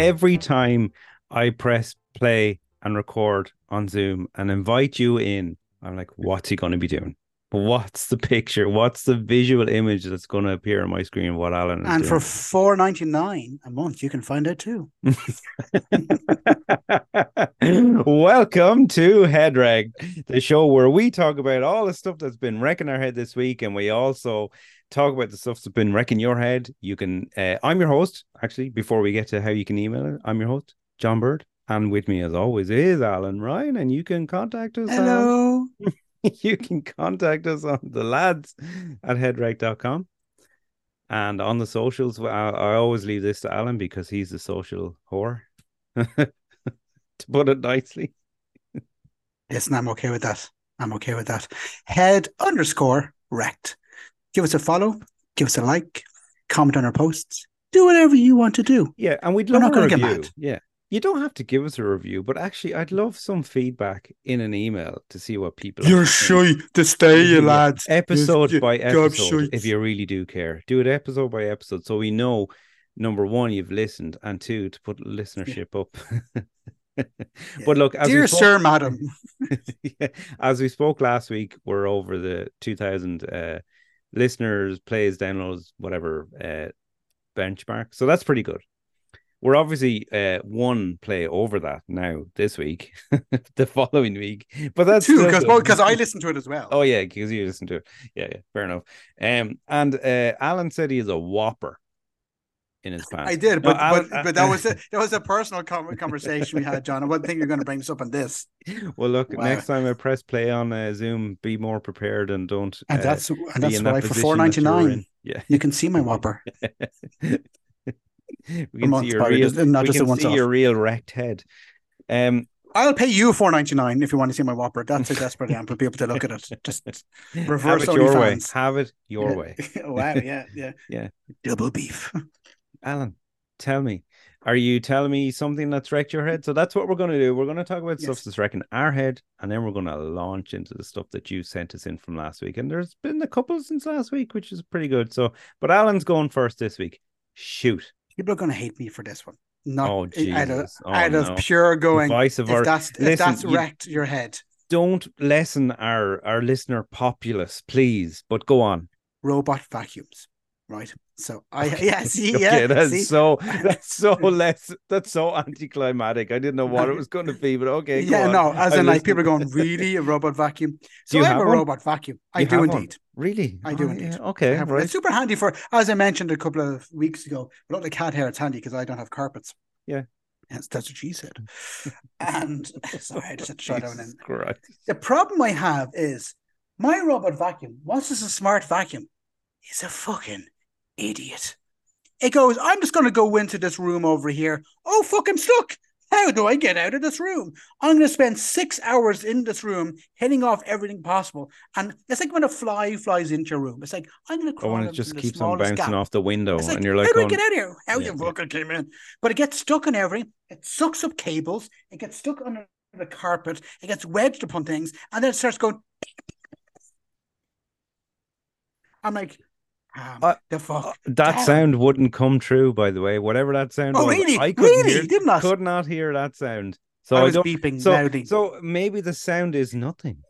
every time I press play and record on Zoom and invite you in, I'm like, what's he going to be doing? What's the picture? What's the visual image that's going to appear on my screen? What Alan And for four ninety nine a month, you can find out too. Welcome to Head Wrecked, the show where we talk about all the stuff that's been wrecking our head this week, and we also talk about the stuff that's been wrecking your head. You can, uh, I'm your host. Actually, before we get to how you can email it, I'm your host, John Bird, and with me, as always, is Alan Ryan, and you can contact us. Hello. you can contact us on the lads at headwrecked.com. And on the socials, I, I always leave this to Alan because he's the social whore. to put it nicely. Listen, I'm okay with that. I'm okay with that. Head underscore wrecked. Give us a follow. Give us a like. Comment on our posts. Do whatever you want to do. Yeah, and we'd We're love not gonna get mad. Yeah. You don't have to give us a review, but actually I'd love some feedback in an email to see what people You're shy to stay, you lads. episode You- by episode if you really do care. Do it episode by episode so we know number one you've listened and two to put listenership up. But look as Dear spoke, Sir, Madam. Yeah, as we spoke last week we're over the 2000 uh listeners plays downloads whatever uh benchmark so that's pretty good we're obviously uh one play over that now this week the following week but that's Two, because because I listened to it as well. Oh yeah, because you listen to it. Yeah, yeah, fair enough. Um, and uh, Alan said he is a whopper in his pants. I did, No, but Alan- but, but that was a, that was a personal conversation we had, John. I wouldn't think you're going to bring this up on this, well, look, Wow. next time I press play on uh, Zoom, be more prepared and don't. and uh, that's and that's in that why for four ninety nine in. Yeah, you can see my whopper. we can see your real. just- not just a can see your real wrecked head. Um, I'll pay you four ninety nine if you want to see my whopper. That's how desperate I am for people to look at it. Just have Reverse it your way. Have it your way. wow, yeah, yeah, Yeah. Double beef. Alan, tell me, are you telling me something that's wrecked your head? So that's what we're going to do. We're going to talk about stuff that's wrecking our head, and then we're going to launch into the stuff that you sent us in from last week. And there's been a couple since last week, which is pretty good. So, but Alan's going first this week. Shoot. People are going to hate me for this one. Not Oh, out of. Oh, out no. pure going. Vice of If our. that's if Listen, that's you- wrecked your head, Don't lessen our our listener populace, please. But go on. robot vacuums, right? So I see, Okay, yeah, that's see? so that's so less that's so anticlimactic. I didn't know what it was going to be, but okay. yeah, no, as in like people are going, really a robot vacuum? So you I have, have a robot vacuum. I You do have one? indeed. Really? I do Oh, indeed. yeah, Okay, right. It's super handy for, as I mentioned a couple of weeks ago. A lot of cat hair, it's handy because I don't have carpets. Yeah. Yes, that's what she said. And sorry, I just had to try that one in. Christ. The problem I have is my robot vacuum, once it's a smart vacuum, it's a fucking idiot. It goes, I'm just going to go into this room over here. Oh, fuck, I'm stuck. How do I get out of this room? I'm going to spend six hours in this room, hitting off everything possible. And it's like when a fly flies into your room. It's like, I'm going to Oh, crawl and it just keeps on bouncing gap. off the window, like, and you're like, how do I get out of here? How Yeah, you yeah. fucking came in? But it gets stuck in everything. It sucks up cables. It gets stuck under the carpet. It gets wedged upon things, and then it starts going. I'm like, um, Uh, the fuck. that Damn. sound wouldn't come true, by the way. Whatever that sound Oh, was, really? I Really? hear, Did not? could not hear that sound. So I I, was don't. beeping So, loudly. so maybe the sound is nothing.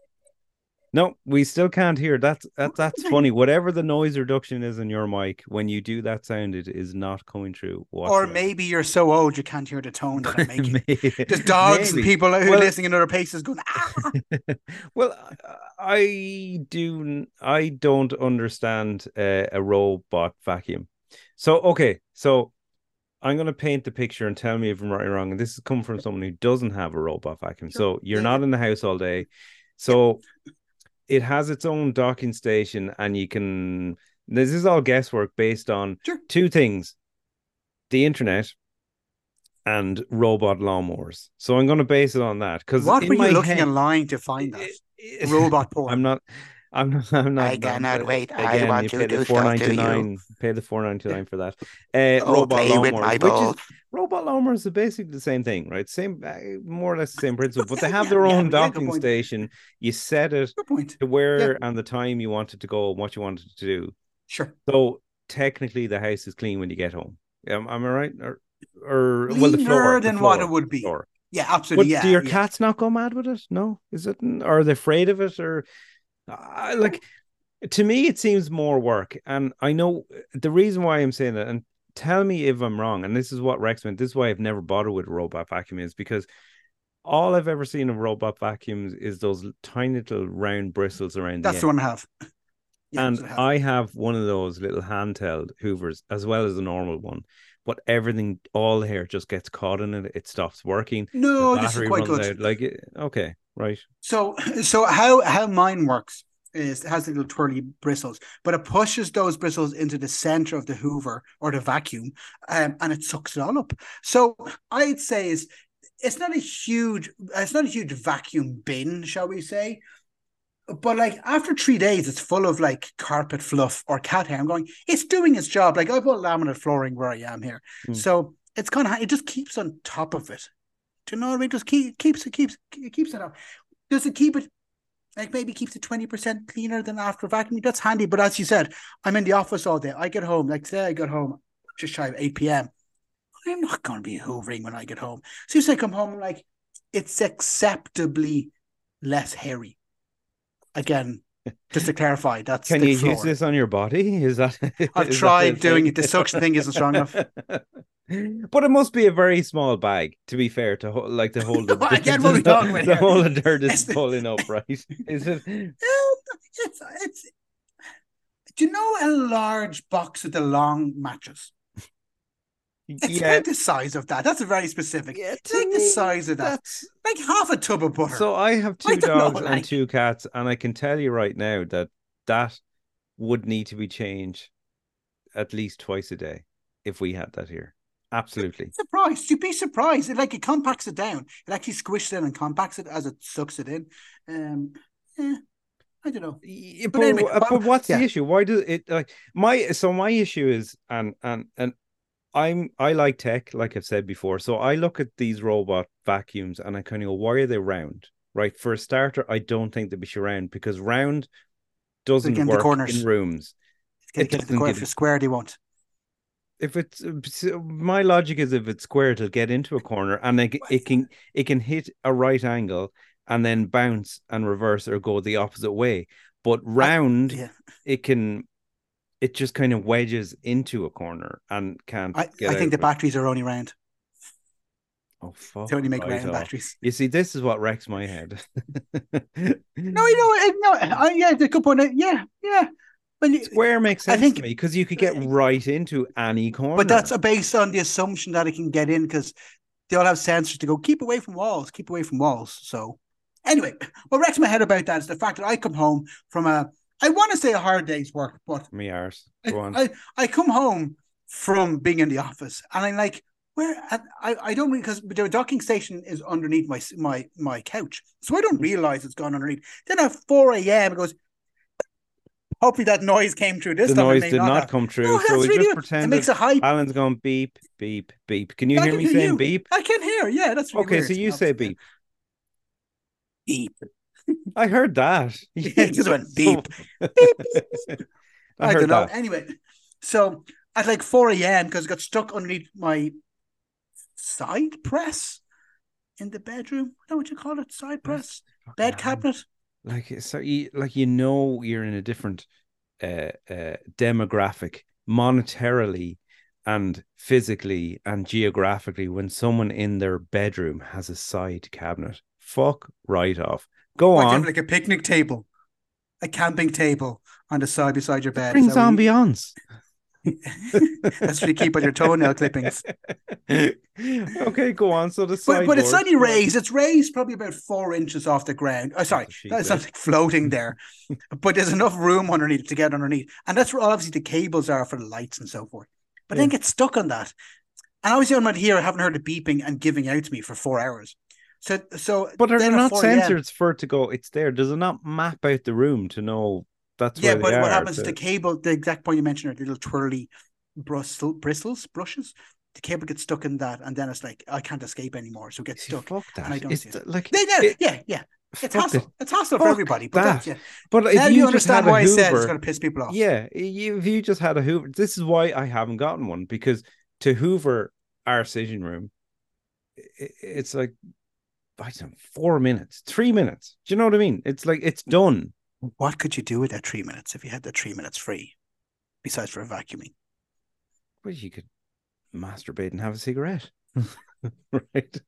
No, we still can't hear. That's that, that's funny. Whatever the noise reduction is in your mic, when you do that sound, it is not coming through. or maybe you're so old you can't hear the tone that I'm making. There's dogs and people who are Well- listening in other places going, ah. well, I do. I don't understand uh, a robot vacuum. So okay, so I'm going to paint the picture and tell me if I'm right or wrong. And this has come from someone who doesn't have a robot vacuum. So you're not in the house all day. So it has its own docking station, and you can. This is all guesswork based on Sure. two things: the internet and robot lawnmowers. So I'm going to base it on that because What were you looking head- online to find that? it- it- Robot porn. I'm not. I'm not. I'm not. I cannot not- wait. I Again, want you to pay do four ninety you. Pay the four ninety nine for that. Uh, Oh, robot my which is robot lawnmowers are basically the same thing, right? Same, uh, more or less the same principle, but they have their yeah, own yeah, docking station. You set it to where and the time you want it to go and what you want it to do. Sure. So technically, the house is clean when you get home. Am, am I right? Or or well, the floor Cleaner the than what it would be. floor. Yeah, But absolutely. yeah, do your yeah. cats not go mad with it? No, is it? Or are they afraid of it? Or I like to me, it seems more work. And I know the reason why I'm saying that. And tell me if I'm wrong. And this is what Rex meant. This is why I've never bothered with a robot vacuum is because all I've ever seen of robot vacuums is those tiny little round bristles around That's the the one I have. Yeah, and have. I have one of those little handheld hoovers as well as the normal one. But everything, all the hair just gets caught in it. It stops working. No, this is quite good. out. Like, okay, right. So, so how how mine works is it has little twirly bristles, but it pushes those bristles into the center of the Hoover or the vacuum, um, and it sucks it all up. So, I'd say is it's not a huge it's not a huge vacuum bin, shall we say? But like after three days, it's full of like carpet fluff or cat hair. I'm going, it's doing its job. Like I put laminate flooring where I am here, Hmm. so it's kind of it just keeps on top of it. Do you know what I mean? Just keep keeps it keeps it keeps it up. Does it keep it like maybe keeps it 20% cleaner than after vacuuming? That's handy. But as you said, I'm in the office all day. I get home, like today I got home just shy of 8 p.m. I'm not gonna be hoovering when I get home. So as I come home, I'm like, it's acceptably less hairy. Again, just to clarify, that's Can you floor. use this on your body? Is that? I've is tried the doing it. The suction thing isn't strong enough. But it must be a very small bag, to be fair, to ho- like to hold the, I get what we're talking about the whole of dirt is the- pulling up, right? Is it? It's, it's, do you know a large box of the long mattress? It's yeah, about the size of that. That's a very specific. yeah. It's like the size of that. That's Like half a tub of butter. so. I have two don't know, dogs and two cats, and I can tell you right now that that would need to be changed at least twice a day if we had that here. Absolutely. surprised. You'd be surprised. It like it compacts it down. It actually squishes it in and compacts it as it sucks it in. Um, yeah, I don't know. Yeah, But but, anyway, uh, but what's yeah. the issue? Why does it like my so my issue is and and and I'm I like tech, like I've said before. So I look at these robot vacuums and I kind of go, why are they round? Right. For a starter, I don't think they should be round because round doesn't work corners. in rooms. It get the doesn't corner get for it. square. They won't. If it's uh, my logic is if it's square, it'll get into a corner and it, it can it can hit a right angle and then bounce and reverse or go the opposite way. But round, Yeah, it can it just kind of wedges into a corner and can't I, get I think the it. batteries are only round. oh fuck They only make right round off. batteries. you see this is what wrecks my head No, you know, no, I, yeah, the good point. Yeah, yeah. Well, you- square makes sense I think- to me because you could get right into any corner but that's based on the assumption that it can get in because they all have sensors to go keep away from walls, keep away from walls. So, anyway, what wrecks my head about that is the fact that I come home from a, I want to say a hard day's work, but me I, go on I, I come home from being in the office and I'm like, where I, I don't really because the docking station is underneath my my my couch, so I don't mm. realize it's gone underneath. Then at four a.m. it goes. Hopefully that noise came through this the time. it noise did not have. come through. No, so we really just good. It makes a high. Alan's going beep beep beep can you I hear can me hear saying you. beep I can hear. Yeah, that's really okay weird. so you say beep beep. I heard that It just went So- beep. I, I, heard don't know. that Anyway, so at like 4 a.m., because it got stuck underneath my side press in the bedroom. Is that what you call it? Side press? Bed cabinet? Like so you like you know you're in a different uh, uh demographic monetarily and physically and geographically when someone in their bedroom has a side cabinet. Fuck right off. Go have on. like a picnic table, a camping table on the side beside your bed. brings ambiance That's what you keep on your toenail clippings. okay go on so the But, but it's slightly raised. It's raised probably about four inches off the ground. Oh, sorry, That's a sheet that's bed. not like floating there. but there's enough room underneath to get underneath, and that's where obviously the cables are for the lights and so forth. But then Yeah. get stuck on that, and obviously I'm not here. I haven't heard the beeping and giving out to me for four hours. So, so but are then there not 4 sensors for it to go it's there does it not map out the room to know that's Yeah, but what happens? to- The cable, the exact point you mentioned, are little twirly bristle, bristles, brushes. The cable gets stuck in that, and then it's like I can't escape anymore, so it gets See, stuck. Fuck that. and I don't it's see it. Uh, like, Yeah, yeah, it- yeah, yeah. It's fuck hassle. it. It's hassle for everybody. But that's, that. yeah. But Now you, you, understand why I said it's going to piss people off. yeah, if you just had a Hoover, this is why I haven't gotten one because to Hoover our sitting room, it's like I don't know, four minutes, three minutes. Do you know what I mean? It's like it's done. What could you do with that three minutes if you had the three minutes free, besides for vacuuming? Well, you could masturbate and have a cigarette. right.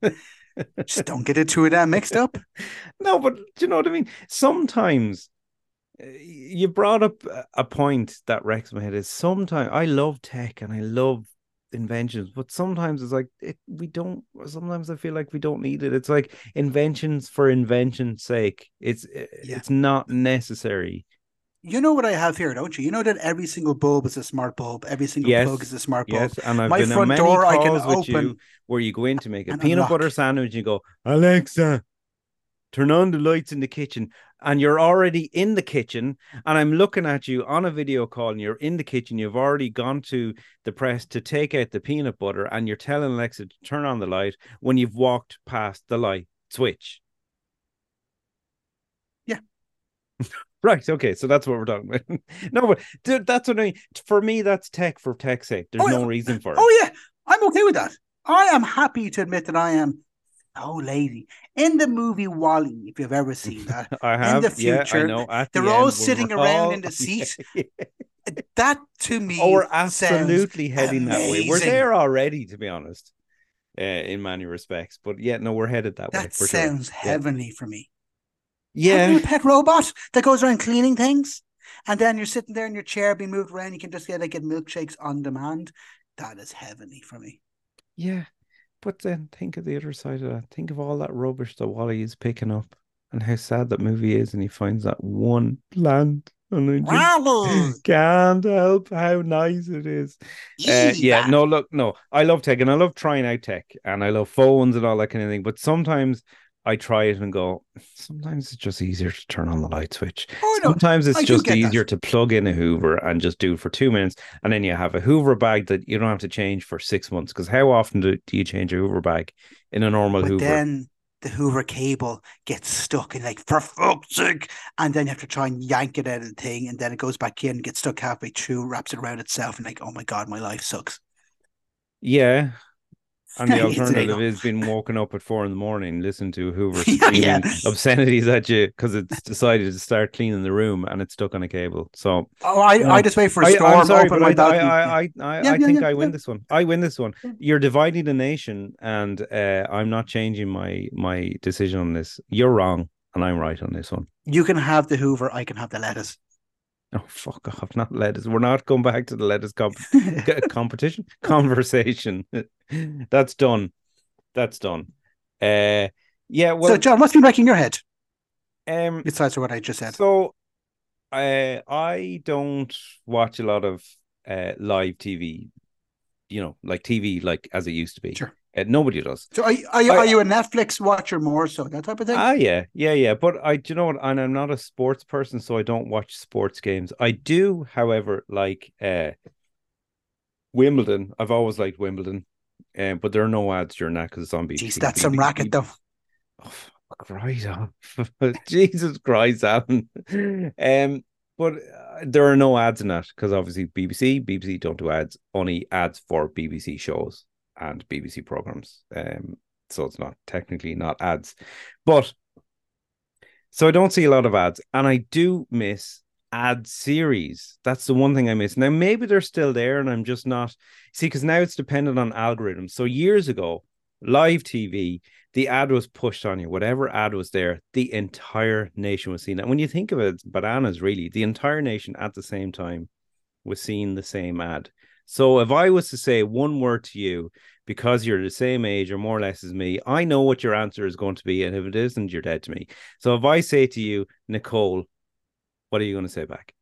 Just don't get it too damn mixed up. no, but do you know what I mean? Sometimes eh, you brought up a point that wrecks my head is sometimes I love tech and I love inventions, but sometimes it's like it, we don't. Sometimes I feel like we don't need it. It's like inventions for invention's sake. It's yeah. it's not necessary. You know what I have here, don't you? You know that every single bulb is a smart bulb. Every single yes, plug is a smart bulb. Yes, and I've My been front many door I can open you where you go in to make a peanut unlock. butter sandwich and you go, Alexa, turn on the lights in the kitchen and you're already in the kitchen and i'm looking at you on a video call and you're in the kitchen. You've already gone to the press to take out the peanut butter and you're telling alexa to turn on the light when you've walked past the light switch. Yeah. Right okay so that's what we're talking about. No but dude, that's what i mean. For me that's tech for tech's sake. There's oh, no reason for it. Oh yeah. I'm okay with that. I am happy to admit that i am so lazy. In the movie WALL-E, if you've ever seen that, I have. In the future, yeah, I they're the all end, sitting around all... in the seat. Yeah, yeah. That to me, oh, we're absolutely heading amazing. that way. We're there already, to be honest, uh, in many respects. But yeah, no, we're headed that, that way. That sounds sure. heavenly for me. Yeah, a pet robot that goes around cleaning things, and then you're sitting there in your chair, being moved around. You can just get like get milkshakes on demand. That is heavenly for me. Yeah, but then think of the other side of that. Think of all that rubbish that WALL-E is picking up and how sad that movie is. And he finds that one plant and I just can't help how nice it is. Uh, yeah, no, look, no, I love tech and I love trying out tech and I love phones and all that kind of thing. But sometimes I try it and go, sometimes it's just easier to turn on the light switch. Oh, no, sometimes it's I just easier that. to plug in a Hoover and just do it for two minutes. And then you have a Hoover bag that you don't have to change for six months. Because how often do, do you change a Hoover bag in a normal but Hoover? Then the Hoover cable gets stuck and like, for fuck's sake. And then you have to try and yank it out of the thing. And then it goes back in, and gets stuck halfway through, wraps it around itself. And like, oh my God, my life sucks. Yeah, and the alternative is being woken up at four in the morning, listen to Hoover screaming yeah. obscenities at you because it's decided to start cleaning the room and it's stuck on a cable. So, oh, I, know, I just wait for a storm. I, am sorry, but I, I, I, I, yeah, I think yeah, I win this one. I win this one. You're dividing the nation, and uh, I'm not changing my my decision on this. You're wrong, and I'm right on this one. You can have the Hoover. I can have the lettuce. Oh fuck off! Not lettuce. We're not going back to the lettuce comp- competition conversation. That's done. That's done. Uh, yeah. Well, so John, what's been wrecking your head? Um, besides what I just said. So, uh, I don't watch a lot of uh live TV. You know, like TV, like as it used to be. Sure. Uh, nobody does. So are, are you, I, are you a Netflix watcher more so that type of thing? Ah, yeah, yeah, yeah. But I, do you know what? And I'm not a sports person, so I don't watch sports games. I do, however, like uh, Wimbledon. I've always liked Wimbledon, um, but there are no ads during that because it's on BBC. Jeez, that's some racket though. Oh, on. Jesus Christ, Alan. Um, but uh, there are no ads in that because obviously BBC, BBC don't do ads, only ads for BBC shows and BBC programs. Um, so it's not technically not ads, but so I don't see a lot of ads, and I do miss ad series. That's the one thing I miss. Now maybe they're still there, and I'm just not see because now it's dependent on algorithms. So years ago, live TV, the ad was pushed on you. Whatever ad was there, the entire nation was seeing it. When you think of it, bananas really, the entire nation at the same time was seeing the same ad. So if I was to say one word to you, because you're the same age or more or less as me, I know what your answer is going to be. And if it isn't, you're dead to me. So if I say to you, Nicole, what are you going to say back?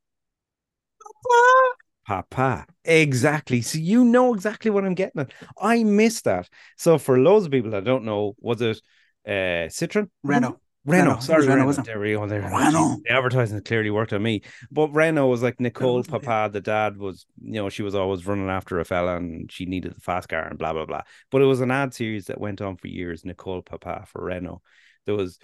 Papa. Exactly. So you know exactly what I'm getting at. I miss that. So for loads of people that don't know, was it uh Citroen? Renault. Renault, Renault. sorry, Renault, Renault. There we go. There. Renault. The advertising clearly worked on me. But Renault was like Nicole Papa. The dad was, you know, she was always running after a fella and she needed the fast car and blah, blah, blah. But it was an ad series that went on for years, Nicole Papa for Renault. There was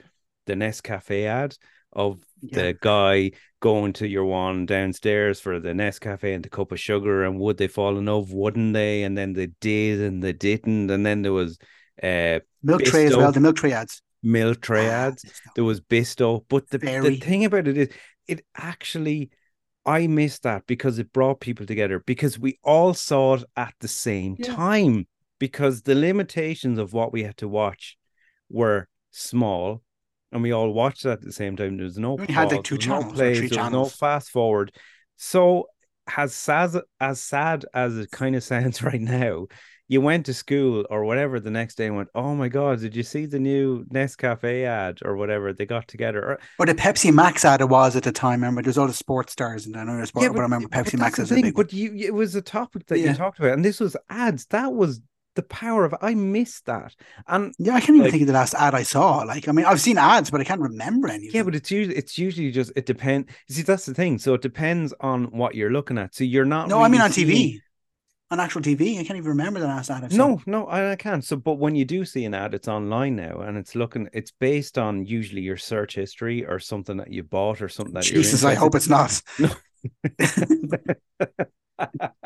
the Nescafe ad of Yeah. the guy going to your one downstairs for the Nescafe and the cup of sugar, and would they fall in love? Wouldn't they? And then they did, and they didn't. And then there was uh Milk tray as well. The milk tray ads. milk tray Ah, ads. Bisto. There was Bisto, but the, the thing about it is, it actually, I missed that because it brought people together because we all saw it at the same Yeah. time because the limitations of what we had to watch were small and we all watched it at the same time. There was no We had, like, pause, two was no channels plays, there no fast forward. So as sad as sad as it kind of sounds right now, you went to school or whatever the next day and went, Oh my god, did you see the new Nescafe ad or whatever they got together? Or, Or the Pepsi Max ad it was at the time. I remember, there's all the sports stars and I know there's sport, Yeah, but, I remember Pepsi Max as a big. But you, it was a topic that Yeah. you talked about, and this was ads. That was the power of. I missed that, and Yeah, I can't even Like- think of the last ad I saw. Like, I mean, I've seen ads, but I can't remember any. Yeah, but it's usually it's usually just it depends. See, that's the thing. So it depends on what you're looking at. So you're not. no, I mean really on TV, on actual TV. I can't even remember the last ad I saw. No, no, I, I can't. So, but when you do see an ad, it's online now, and it's looking. It's based on usually your search history or something that you bought or something that. Jesus, I hope it's not. interested-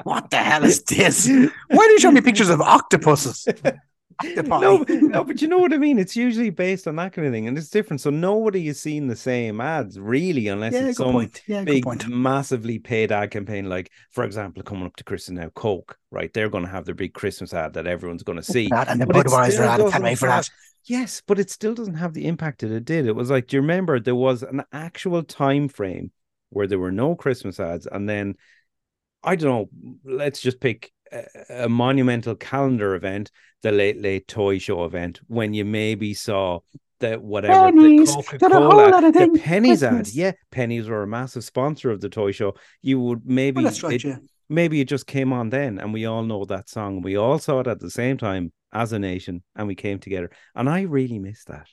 What the hell is this? Why do you show me pictures of octopuses? Octopi. no, but- no, but you know what I mean. It's usually based on that kind of thing, and it's different. So nobody is seeing the same ads really, unless yeah, it's good some point. Yeah, big, point. massively paid ad campaign. Like, for example, coming up to Christmas now, Coke, right? They're going to have their big Christmas ad that everyone's going to see. That and the But Budweiser ad. Can't wait for have- that. Yes, but it still doesn't have the impact that it did. It was like, do you remember there was an actual time frame where there were no Christmas ads, and then I don't know, let's just pick a, a monumental calendar event, the Late Late Toy Show event, when you maybe saw the whatever Penneys, the Coca-Cola, the Penneys ad. Yeah, Penneys were a massive sponsor of the toy show. You would maybe Well, right. it- yeah. maybe it just came on then and we all know that song. We all saw it at the same time as a nation and we came together. And I really miss that.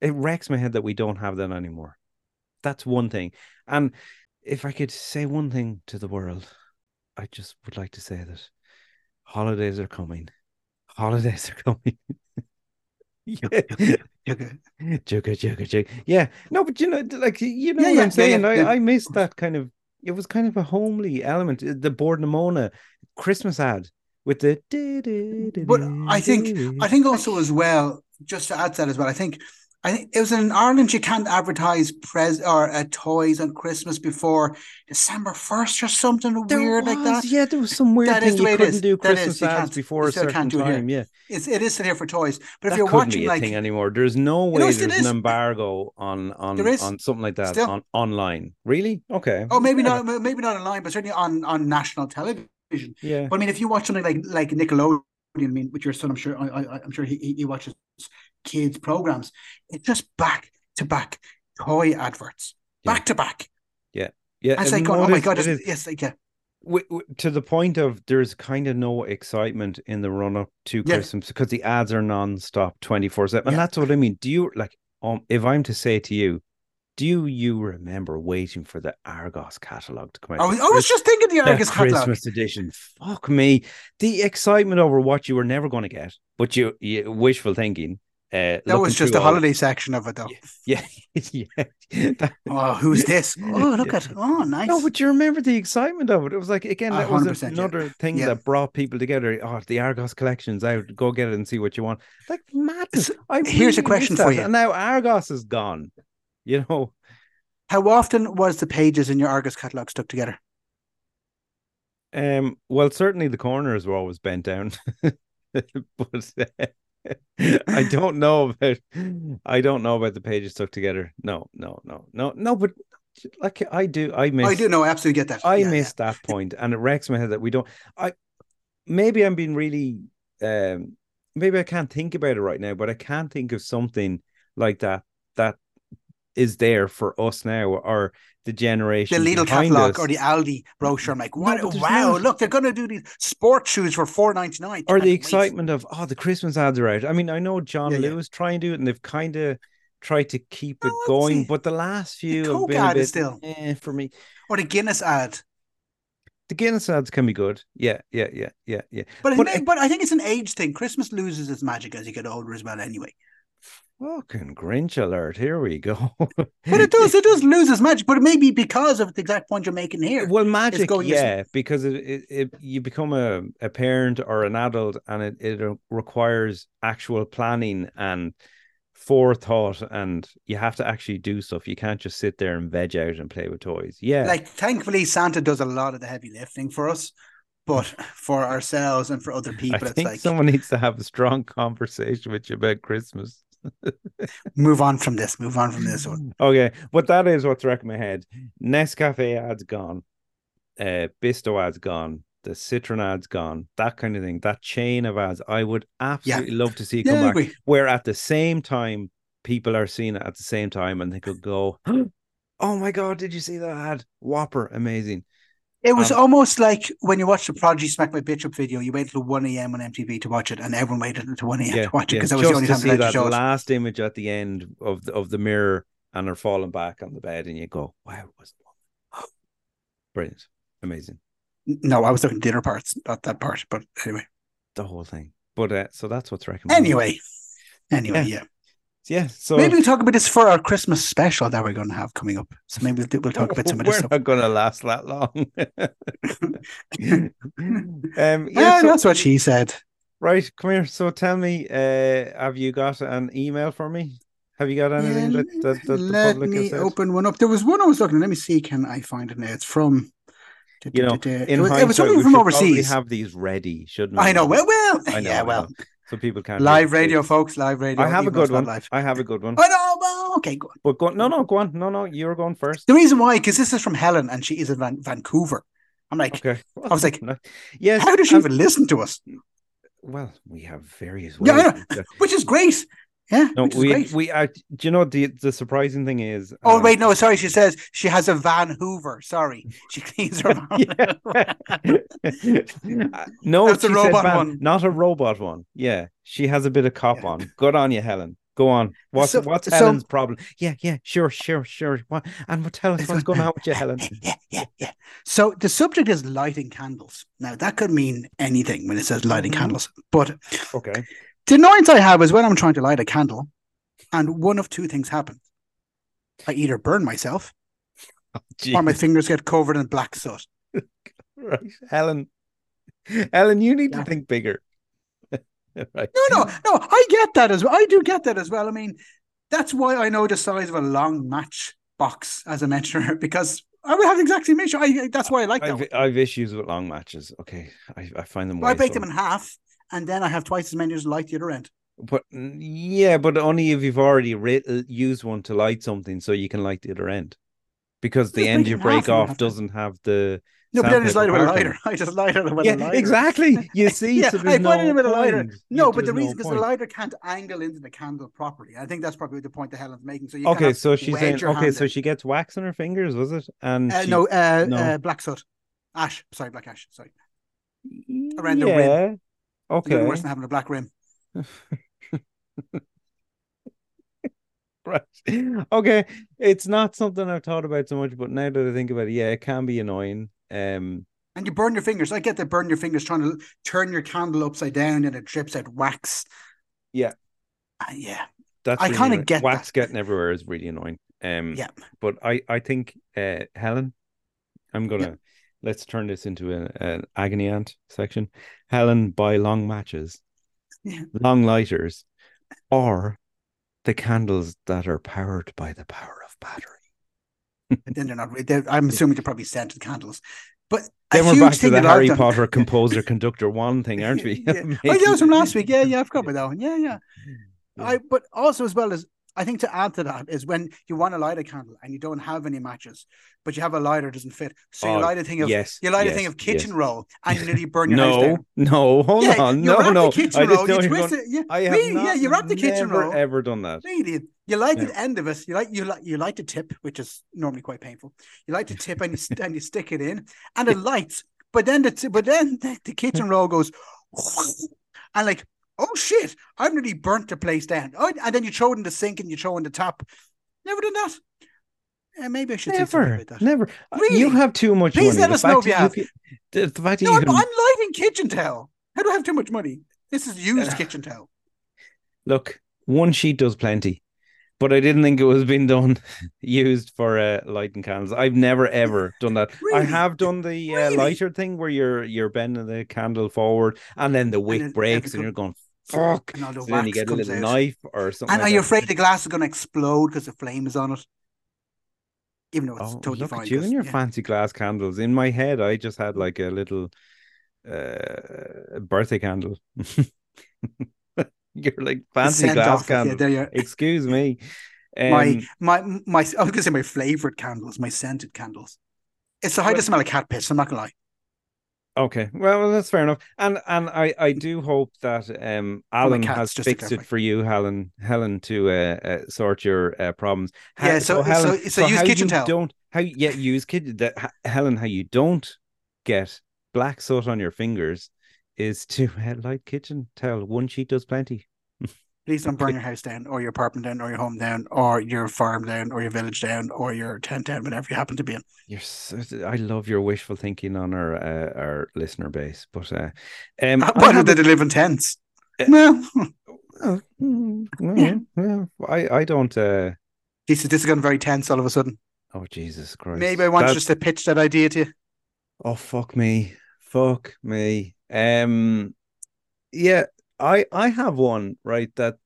It wrecks my head that we don't have that anymore. That's one thing. And if I could say one thing to the world, I just would like to say that holidays are coming. Holidays are coming. Jugga, jugga, jugga. Yeah. No, but you know, like you know Yeah, what yeah, I'm saying. yeah, I. I missed that kind of it was kind of a homely element. uh, The Bord na Móna Christmas ad with the But I think I think also as well, just to add to that as well, I think I think it was in Ireland you can't advertise pres or uh, toys on Christmas before December first or something There weird like that. Yeah, there was some weird That is thing the way you it couldn't is. do Christmas you ads before you a certain can't do it time. Yeah, It's it is still here for toys. But if you're watching be a like thing anymore. There's no way know, there's is. an embargo on on on something like that Still. on online. Really? Okay. oh maybe Yeah. not maybe not online, but certainly on on national television. Yeah. But I mean, if you watch something like like Nickelodeon, I mean, with your son, I'm sure I, I, I'm sure he he watches kids programs. It's just back to back toy adverts, Yeah. back to back. Yeah. And it's like, going, oh my god, yes, like yeah, to the point of there's kind of no excitement in the run up to Yeah. Christmas because the ads are non-stop 24 7 and Yeah. that's what I mean do you like um if I'm to say to you do you remember waiting for the Argos catalog to come out I was, I was just thinking the the catalog. Christmas edition fuck me the excitement over what you were never going to get but you, you wishful thinking uh That was just all- holiday section of it, though. yeah yeah That- Oh, who's this? Oh, look Yeah. at oh, nice. No, but you remember the excitement of it. It was like again, A that was percent, yeah. another thing Yeah. that brought people together. Oh, the Argos collection's out. Go get it and see what you want. Like madness. I here's a question for you. And now Argos is gone. You know, How often was the pages in your Argos catalog stuck together? um, well, certainly the corners were always bent down, but uh, I don't know about. I don't know about the pages stuck together. No, no, no, no, no. But like I do, I miss. I do know, I absolutely get that. I Yeah, missed that point, and it wrecks my head that we don't. I maybe I'm being really, um, maybe I can't think about it right now, but I can't think of something like that that is there for us now or the The generation Lidl behind catalog us, or the Aldi brochure. I'm like, what? there's wow, not. look, they're going to do these sports shoes for four ninety nine. or the excitement of oh the Christmas ads are out. I mean, I know John Yeah, yeah. Lewis trying to do it, and they've kind of tried to keep it No, I would going, but the last few have Coke been a ad bit is still- eh, for me. Or the Guinness ad. The Guinness ads can be good, yeah, yeah, yeah, yeah, yeah. But I, But think, it- but I think it's an age thing. Christmas loses its magic as you get older as well, anyway. Fucking Grinch alert! Here we go. But it does, it does lose its magic. But it may be because of the exact point you're making here. Well, magic, going- yeah, because it, it, it you become a, a parent or an adult, and it it requires actual planning and forethought, and you have to actually do stuff. You can't just sit there and veg out and play with toys. Yeah, Like, thankfully, Santa does a lot of the heavy lifting for us. But for ourselves and for other I people, it's think like someone needs to have a strong conversation with you about Christmas. move on from this, move on from this one. Okay, but that is what's wrecking my head. Nescafe ads gone, uh, Bisto ads gone, the Citroen ads gone, that kind of thing. That chain of ads, I would absolutely love to see Yeah, come I back. agree. Where at the same time, people are seeing it at the same time, and they could go, "Oh my god, did you see that ad? Whopper, amazing!" It was Um, almost like when you watched the Prodigy Smack My Bitch Up video, you waited till 1 a.m. on MTV to watch it, and everyone waited until 1 a.m. Yeah, to watch it yeah. because that was just the only time they that show it. last image at the end of the, of the mirror, and they're falling back on the bed, and you go, "Wow, it was brilliant, amazing." No, I was looking at dinner parts, not that part. But anyway, the whole thing. But uh, so that's what's recommended. anyway, anyway, yeah. yeah. Yeah, so Maybe we'll talk about this for our Christmas special that we're going to have coming up. So maybe we'll, we'll talk about some of this We're stuff. not going to last that long. um, yeah. Yeah, so- that's what she said. right. Come here. So tell me, uh, have you got an email for me? Have you got anything Yeah, that, that, that the Let public me open one up. There was one I was looking. Let me see. Can I find it now? It's from. You know, it was, hindsight, it was something we from overseas. have these ready, shouldn't we? I know. Well, well, I know, yeah, well. So people can't live radio, folks. Live radio. I have a even though it's good one. Live. I have a good one. I know. Well, okay, go on. But go no, no, go on. No, no, you're going first. The reason why, because this is from Helen, and she is in Van- Vancouver. I'm like, Okay. I was like, yes. how does she and- even listen to us? Well, we have various Yeah, ways. know. Which is great. Yeah, No, we we uh, do you know the the surprising thing is? Oh um, wait, no, sorry. She says she has a Van Hoover. Sorry, she cleans her. Uh, no, That's a robot van, one. not a robot one. Yeah, she has a bit of cop Yeah. on. Good on you, Helen. Go on. What's So- what's so- Helen's problem? Yeah, yeah, sure, sure, sure. What and what tell us what's going on with you, Helen? yeah, yeah, yeah. So the subject is lighting candles. Now that could mean anything when it says lighting Mhm. candles, but Okay. The annoyance I have is when I'm trying to light a candle, and one of two things happen: I either burn myself oh, or my fingers get covered in black soot. Right. Helen. Helen, you need Yeah. to think bigger. right. No, no, no. I get that as well. I do get that as well. I mean, that's why I know the size of a long match box, as a mentioned, earlier, because I would have the exact same issue. I, that's why I like that. I've one. I've issues with long matches. Okay. I, I find them I break them in half, and then I have twice as many as light the other end. But yeah, but only if you've already uh, used one to light something, so you can light the other end. Because the end you break off have doesn't have the No, but then I just light it with a lighter. I just light it with part a lighter. Yeah, exactly. You see, yeah, so I no it with a lighter. No, but the reason because the lighter can't angle into the candle properly. I think that's probably the point that Helen's making. So you Okay, so she's saying okay, so in. she gets wax on her fingers, was it? And Uh, she- no, uh, no. Uh, black soot, ash. Sorry, black ash. Sorry, around the rim. Okay. Worse than having a black rim. Right. Okay. It's not something I've thought about so much, but now that I think about it, yeah, it can be annoying. Um And you burn your fingers. I get that burn your fingers trying to turn your candle upside down and it drips out wax. Yeah. Uh, yeah. that's I really kinda get wax getting everywhere is really annoying. Um Yeah. but I I think uh Helen, I'm gonna let's turn this into a, an agony aunt section. Helen, buy long matches, Yeah. long lighters, or the candles that are powered by the power of battery. And then they're not. They're, I'm assuming they're probably scented candles. But Then we're back to the that Harry Potter composer conductor one thing, aren't we? yeah. Oh, that was from last week. Yeah, yeah, I forgot about that one. Yeah, yeah. Yeah. I but also as well as I think to add to that is when you want to light a candle and you don't have any matches, but you have a lighter doesn't fit. So you Oh, light a thing of yes, you light a thing of kitchen yes. roll and you nearly burn your house No, down. no, hold yeah, on, you no, wrap no. the kitchen I roll, you twist it. Yeah, I have really, not yeah, you wrap the kitchen roll. ever done that. Really, you light Yeah. the end of it. You like you like you light the tip, which is normally quite painful. You light the tip and you and you stick it in, and it lights. But then the but then the, the kitchen roll goes, and like oh shit, I've nearly burnt the place down. Oh, and then you throw it in the sink and you throw it in the tap. Never done that. Yeah, maybe I should Never, about that. never. Really? You have too much Please money. let us know if you have. the, fact that No, you I'm, I'm lighting kitchen towel. How do I have too much money? This is used kitchen towel. look. one sheet does plenty, but I didn't think it was being done used for uh, lighting candles. I've never ever done that. I have done the uh, Really? lighter thing where you're you're bending the candle forward and then the wick then breaks and you're going fuck. And all the So then you wax get a little out. knife or something. And like are you that. afraid the glass is going to explode because the flame is on it? Even though it's Oh, totally look fine. at you 'cause- and your yeah. fancy glass candles. In my head, I just had like a little uh, birthday candle. You're like fancy scent glass off it, yeah, candle. there you are. Excuse me. Um, my my my I was gonna say my favorite candles, my scented candles. It's the height Well- of smell of cat piss. I'm not gonna lie. Okay, well that's fair enough, and and I I do hope that um Alan has just fixed it for you, Helen Helen, to uh, uh sort your uh, problems. Ha- Yeah, so- Helen, so- so use how kitchen towel. Don't how yeah use kitchen that Helen how you don't get black soot on your fingers is to uh, light kitchen towel. One sheet does plenty. Please don't burn your house down, or your apartment down, or your home down, or your farm down, or your village down, or your tent down, whatever you happen to be in. You're so, I love your wishful thinking on our uh, our listener base, but uh, um, I Why do they live in tents? Uh, Well, mm, well, Yeah. well, I I don't. uh this is this has gone very tense all of a sudden. Oh Jesus Christ! Maybe I want That- just to pitch that idea to you. Oh fuck me, fuck me. Um, yeah, I I have one right that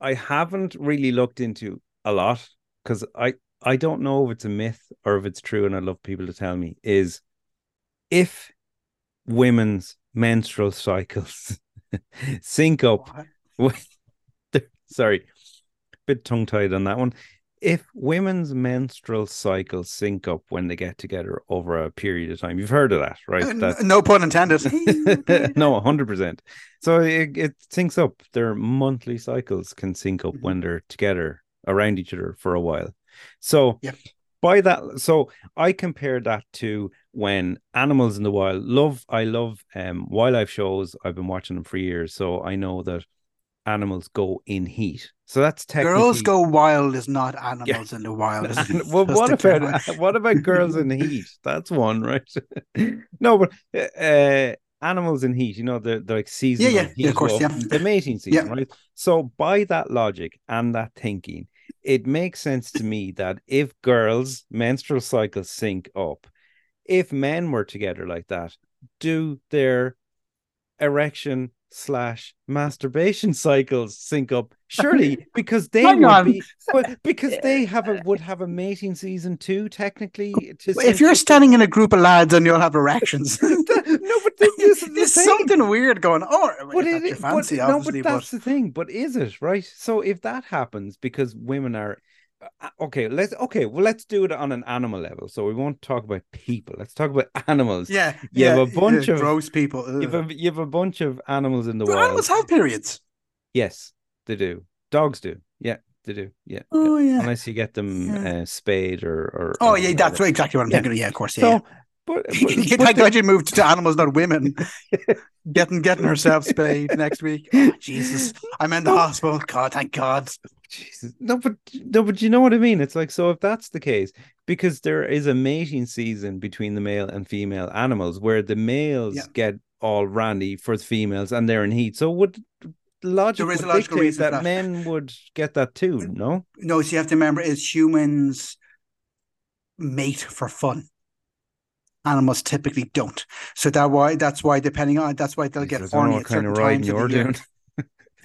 I haven't really looked into a lot because I I don't know if it's a myth or if it's true, and I'd love people to tell me. Is if women's menstrual cycles sync up with sorry, bit tongue tied on that one. If women's menstrual cycles sync up when they get together over a period of time, you've heard of that, right? Uh, n- That no pun intended. no, hundred percent. So it, it syncs up. Their monthly cycles can sync up Mhm. when they're together around each other for a while. So Yeah. by that, so I compare that to when animals in the wild love. I love um wildlife shows. I've been watching them for years, so I know that animals go in heat. So that's technically Girls go wild is not animals in the wild. well, what about what about girls in heat? That's one, right? no, but uh, animals in heat. You know, they're, they're like seasonal. yeah, yeah, of heat course, of yeah. The mating season, right? So by that logic and that thinking, it makes sense to me that if girls' menstrual cycles sync up, if men were together like that, do their erection slash masturbation cycles sync up? Surely, because they Hang would on. be, but because they have a would have a mating season too, technically. To if you're standing in a group of lads and you'll have erections, no, but this, this is the there's thing. something weird going oh, on. But it that's your is, fancy, but, no, but but, that's the thing. But is it right? So if that happens because women are okay, let's okay, well, let's do it on an animal level. So we won't talk about people. Let's talk about animals. yeah, You yeah, have a bunch yeah, of- gross people. You have a, you have a bunch of animals in the Do wild. animals have periods? Yes, they do. Dogs do. Yeah, they do. Yeah. Oh yeah. yeah. Unless you get them Yeah. uh, spayed or or. Oh or yeah, that's exactly what I'm thinking. of. Yeah, of course. Yeah. So, yeah. But, but, but the- God you moved to animals, not women. getting getting herself spayed next week. Oh, Jesus, I'm in the hospital. God, thank God. Jesus. No, but no, but you know what I mean. It's like so if that's the case, because there is a mating season between the male and female animals where the males Yeah. get all randy for the females and they're in heat. So would logic There is a logical reason that, that. men would get that too, no? No, so you have to remember, is humans mate for fun. Animals typically don't. So that why that's why depending on that's why they'll get horny at certain times of the year.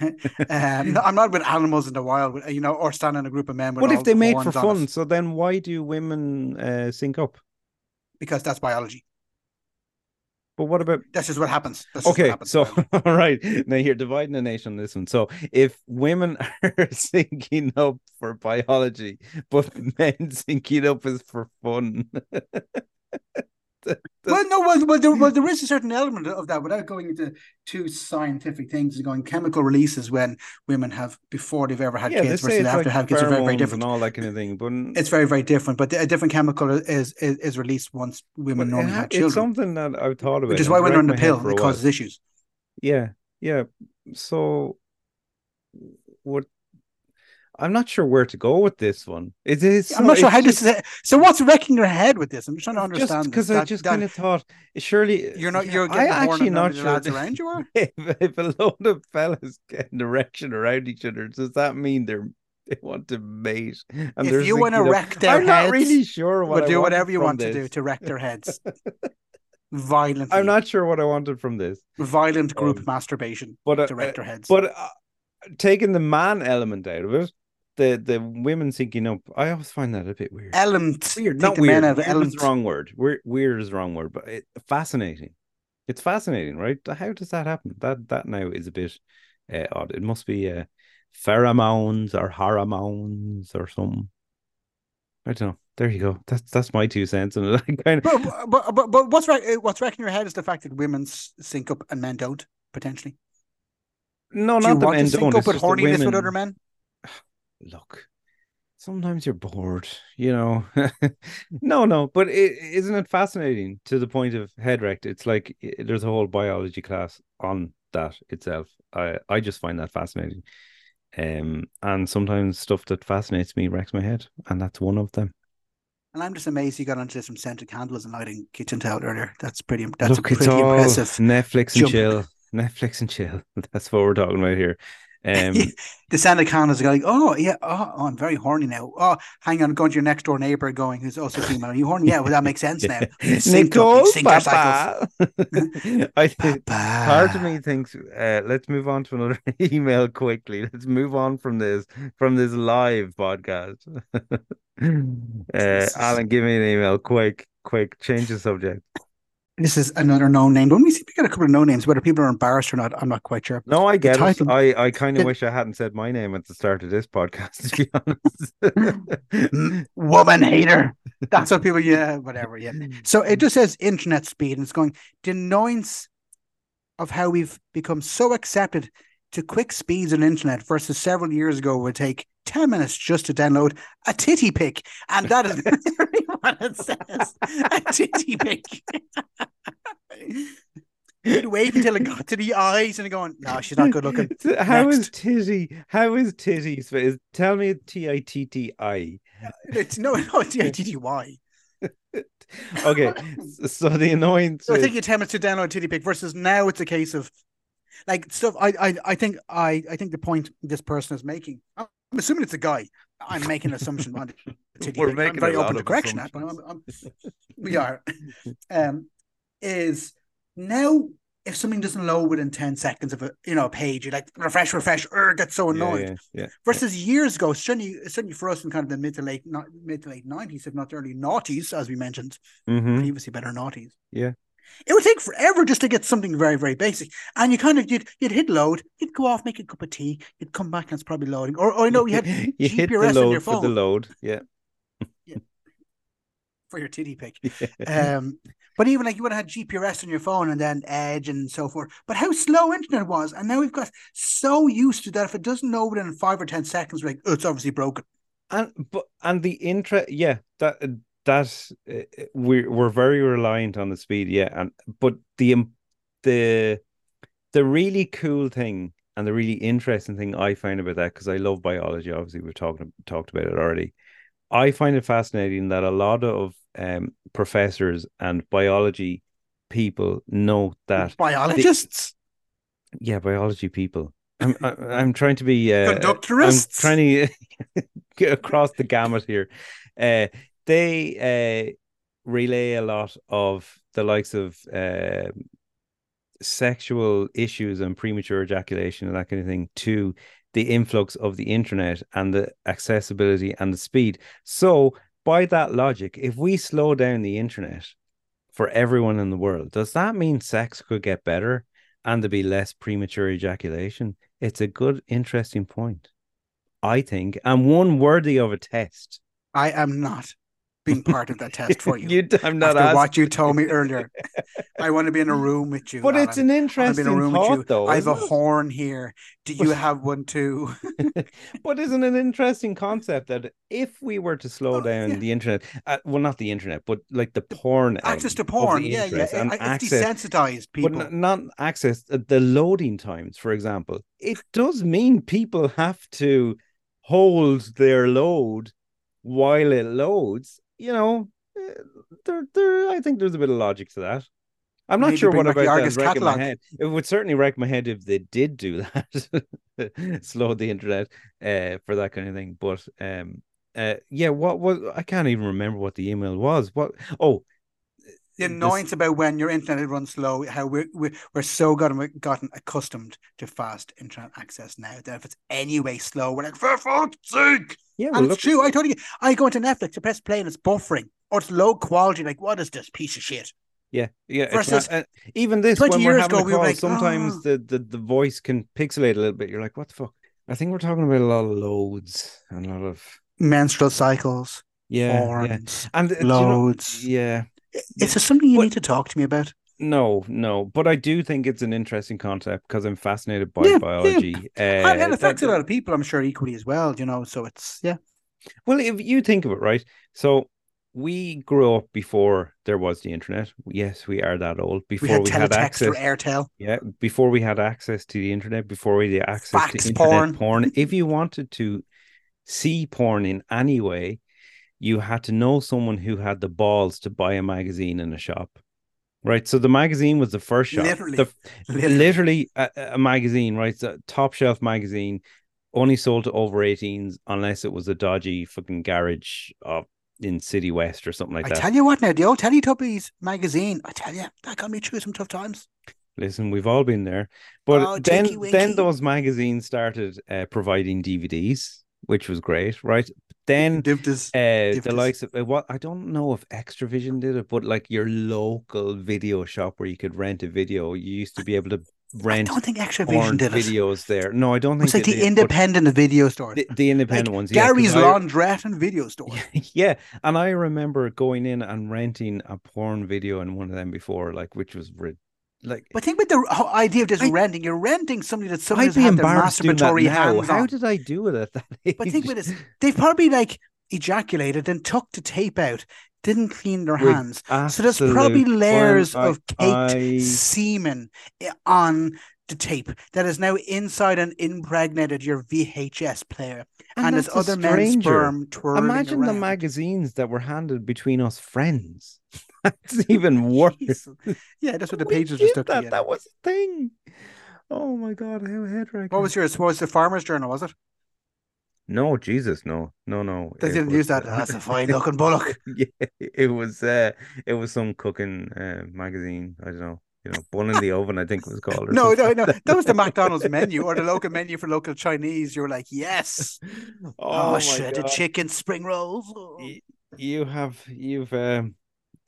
um, I'm not with animals in the wild, you know, or standing in a group of men. With What if they the mate for fun? So then why do women uh, sync up? because that's biology. But what about That's just what happens. That's just what Okay, happens. so all right, now you're dividing the nation on this one. So if women are syncing up for biology, but men syncing up is for fun, well, no, well, well, there, well, there is a certain element of that without going into too scientific things. and Going chemical releases when women have before they've ever had yeah, kids versus it's after like have kids are very, very different. and all that kind of thing. But It's very, very different. But a different chemical is is, is released once women normally ha- have it's children, something that I've thought about, which is why it's when they're on the in my head pill, it causes issues. Yeah, yeah. So what I'm not sure where to go with this one. It is. I'm not sure how this is. So what's wrecking your head with this? I'm just trying to understand. Because I just kind of thought, surely you're not. You're getting I actually not sure lads around you are. If, if a load of fellas get an erection around each other, does that mean they're they want to mate? And if you want to wreck their I'm heads, not really sure what but I do whatever you want this. to do to wreck their heads. Violently. I'm not sure what I wanted from this, violent group Um, masturbation but uh, to wreck their heads. But uh, taking the man element out of it, the the women syncing up, I always find that a bit weird. element. weird, take not the weird. men out of Weird is the wrong word. Weird, weird is the wrong word, but it, fascinating. It's fascinating, right? How does that happen? That that now is a bit uh, odd. It must be uh, pheromones or hormones or something. I don't know. There you go. That's that's my two cents, and I kind of But, but, but, but what's wreck, what's wrecking your head is the fact that women sync up and men don't potentially. no, Do not the want men don't. Sync up with horniness with other men? Look sometimes you're bored you know no no but it, isn't it fascinating to the point of head wrecked it's like there's a whole biology class on that itself i i just find that fascinating um and sometimes stuff that fascinates me wrecks my head and that's one of them And I'm just amazed you got onto this from scented candles and lighting kitchen towel earlier. That's pretty. That's look pretty impressive. netflix and jump. chill netflix and chill that's what we're talking about here um the scented candles are going. Oh yeah. Oh, oh, I'm very horny now. Oh, hang on. Going to your next door neighbor, going who's also female. Are you horny? Yeah. Well, that makes sense now. Up, Nicole, cycles. Papa. I think part of me thinks uh, let's move on to another email quickly let's move on from this from this live podcast uh, alan give me an email quick quick change the subject This is another known name. Don't we see we got a couple of no names? Whether people are embarrassed or not, I'm not quite sure. no i get it i i kind of wish i hadn't said my name at the start of this podcast to be honest Woman hater. That's what people. Yeah, whatever. Yeah. So it just says internet speed, and it's going the annoyance of how we've become so accepted to quick speeds on internet versus several years ago would take 10 minutes just to download a titty pic. And that is literally what it says. A titty pic. You'd wait until it got to the eyes and going, no, she's not good looking. how is Next. titty how is titty is tell me t-i-t-t-i It's no, no, it's the okay so the annoyance So I is- think you 10 minutes to download a titty pic versus now it's a case of like stuff. I, I, I think I, I think the point this person is making. I'm assuming it's a guy. I'm making an assumption on titty We're making I'm very open to correction but I'm, I'm, we are. Um, is now if something doesn't load within 10 seconds of a you know a page, you're like refresh, refresh, er, get so Yeah, annoyed. yeah, yeah. Versus years ago, certainly, certainly for us in kind of the mid to late not mid to late nineties, if not the early noughties, as we mentioned Mhm. previously, better noughties. Yeah. It would take forever just to get something very, very basic. And you kind of you'd you'd hit load, you'd go off, make a cup of tea, you'd come back and it's probably loading. Or or no, you had you hit the GPRS on load your for the load. Yeah. yeah. for your titty pic. yeah. Um, but even like you would have had GPRS on your phone and then Edge and so forth. But how slow internet was, and now we've got so used to that if it doesn't load within five or ten seconds, like, oh, it's obviously broken. and but and the interest, yeah, that that uh, we're we're very reliant on the speed, yeah, and but the the the really cool thing and the really interesting thing I find about that because I love biology. Obviously, we've talked talked about it already. I find it fascinating that a lot of um, professors and biology people know that Biologists, yeah, biology people. I'm I'm trying to be uh, Conductorists? I'm trying to get across the gamut here. Uh, they uh, relay a lot of the likes of uh, sexual issues and premature ejaculation and that kind of thing to the influx of the internet and the accessibility and the speed. So, by that logic, if we slow down the internet for everyone in the world, does that mean sex could get better and there be less premature ejaculation? It's a good, interesting point, I think, and one worthy of a test. I am not being part of that test for you. You- I'm not After asking. what you told me earlier, I want to be in a room with you. But it's Alan. an I be interesting in a room thought, though. I have a it? horn here. Do you have one too? but isn't an interesting concept that if we were to slow Oh, down yeah. the internet, uh, well, not the internet, but like the porn, Access to porn. Yeah, yeah. and It- It's access, desensitized but people. n- not access uh, the loading times, for example. It does mean people have to hold their load while it loads, you know, eh, there, there. I think there's a bit of logic to that. I'm not Maybe sure what about that wrecking my head. It would certainly wreck my head if they did do that, slow the internet uh, for that kind of thing. But um, uh, yeah, what was I can't even remember what the email was. What? Oh, The this- annoyance about when your internet runs slow, how we're, we're, we're so gotten, gotten accustomed to fast internet access now that if it's anyway slow, we're like, for fuck's sake. yeah, well, And look, it's true. I totally, I go into Netflix, I press play and it's buffering or it's low quality. Like, what is this piece of shit? Yeah, yeah. Versus not- uh, even this 20 when we're years having ago, a we were like, sometimes "Ah." the, the the voice can pixelate a little bit. You're like, what the fuck? I think we're talking about a lot of loads and a lot of Menstrual cycles, yeah, yeah. And uh, do you know- loads. yeah, Is there something you But- need to talk to me about? no, no. But I do think it's an interesting concept because I'm fascinated by Yeah, yeah. biology. Uh, and it affects that- a lot of people, I'm sure, equally as well. You know, so it's yeah. Well, if you think of it, right? So we grew up before there was the internet. Yes, we are that old. We Before had we had, access, or Aertel. yeah, before we had access to the internet, before we had access Fax to internet porn. porn. if you wanted to see porn in any way, you had to know someone who had the balls to buy a magazine in a shop. Right. So the magazine was the first shop. Literally. The, Literally. literally a, a magazine, right? It's a top shelf magazine, only sold to over 18s unless it was a dodgy fucking garage uh, in City West or something like I that. I tell you what now, the old Teletubbies magazine, I tell you, that got me through some tough times. Listen, we've all been there. But Oh, then then those magazines started uh, providing DVDs, which was great, right? Then uh, the likes of uh, what I don't know if Xtra-vision did it, but like your local video shop where you could rent a video, you used to be able to rent. I don't think Extra porn did it. videos there. No, I don't think It's like the did, independent video stores. the, the independent ones. yeah, 'cause Gary's Laundrette and Video Store. yeah, and I remember going in and renting a porn video in one of them before, like which was like But think about the idea of just I- renting. You're renting somebody that somebody I'd has be had their masturbatory hands How on. did I do it at that age? But think about this. They've probably like ejaculated and took the tape out, didn't clean their With hands. So there's probably layers of caked I- semen eh, on tape that is now inside and impregnated your VHS player. And, there's that's other men's sperm twirling Imagine the magazines that were handed between us friends. That's even worse. Yeah, that's what the pages were stuck that. That was a thing. Oh my god, how head What was yours? What was the Farmer's Journal, was it? No, Jesus, no, no, no. They it didn't was, use that. uh, That's a fine looking bullock. yeah, it was uh it was some cooking uh magazine. I don't know, you know, bun in the oven, I think it was called. No, no, something. no. That was the McDonald's menu or the local menu for local Chinese. You were like, yes. oh, Oh, shredded God. chicken, spring rolls. Oh. You have you've um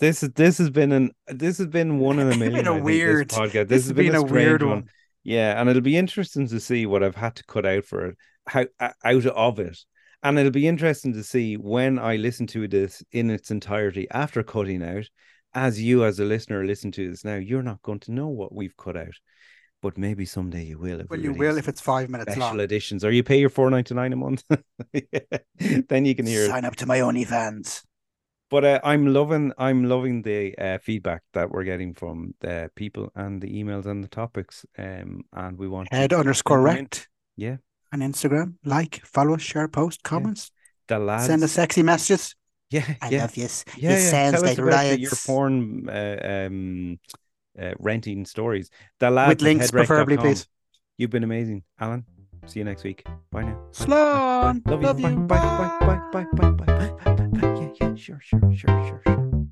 this is this has been an this has been one in a It's been million. think, weird- this podcast. This, This has been, a, weird strange one. Yeah, and it'll be interesting to see what I've had to cut out for it, how out of it, and it'll be interesting to see when I listen to this in its entirety after cutting out. As you, as a listener, listen to this now, you're not going to know what we've cut out, but maybe someday you will. If Well, we you will if it's five minutes special long. editions, or you pay your four ninety nine a month. Yeah. Then you can hear it. Sign up to my OnlyFans. But uh, I'm loving I'm loving the uh, feedback that we're getting from the people and the emails and the topics. Um, and we want to Head underscore wrecked. Yeah. On Instagram. Like, follow us, share, post, comments. the lads. Send us sexy messages. Yeah, I yeah, love you. yeah, it yeah. sounds Tell like us about the, your riots. porn uh, um uh, renting stories. The lads With links, preferably, please. You've been amazing, Alan. See you next week. Bye now. Slán. Love you. Love Bye, you. bye, bye, bye, bye, bye, bye, bye, bye, bye, bye. Yeah, yeah, sure, sure, sure, sure, sure.